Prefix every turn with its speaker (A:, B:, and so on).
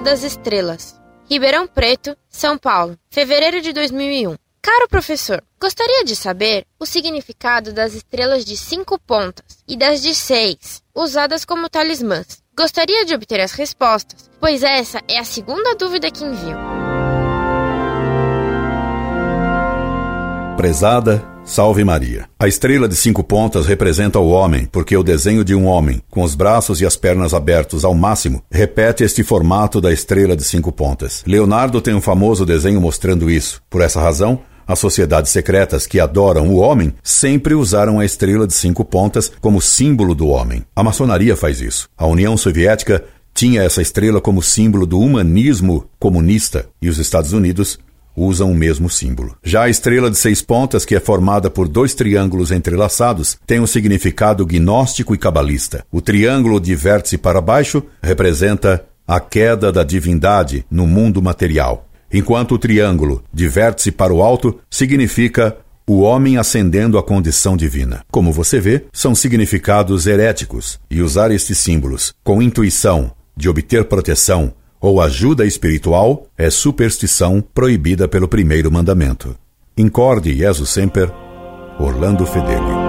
A: das Estrelas. Ribeirão Preto, São Paulo, fevereiro de 2001. Caro professor, gostaria de saber o significado das estrelas de cinco pontas e das de seis, usadas como talismãs. Gostaria de obter as respostas, pois essa é a segunda dúvida que envio.
B: Prezada, salve Maria. A estrela de cinco pontas representa o homem, porque o desenho de um homem, com os braços e as pernas abertos ao máximo, repete este formato da estrela de cinco pontas. Leonardo tem um famoso desenho mostrando isso. Por essa razão, as sociedades secretas que adoram o homem sempre usaram a estrela de cinco pontas como símbolo do homem. A maçonaria faz isso. A União Soviética tinha essa estrela como símbolo do humanismo comunista e os Estados Unidos usam o mesmo símbolo. Já a estrela de seis pontas, que é formada por dois triângulos entrelaçados, tem um significado gnóstico e cabalista. O triângulo de vértice para baixo representa a queda da divindade no mundo material, enquanto o triângulo de vértice para o alto significa o homem ascendendo à condição divina. Como você vê, são significados heréticos, e usar estes símbolos com intuição de obter proteção ou ajuda espiritual é superstição proibida pelo primeiro mandamento. Incorde Jesus Semper, Orlando Fedeli.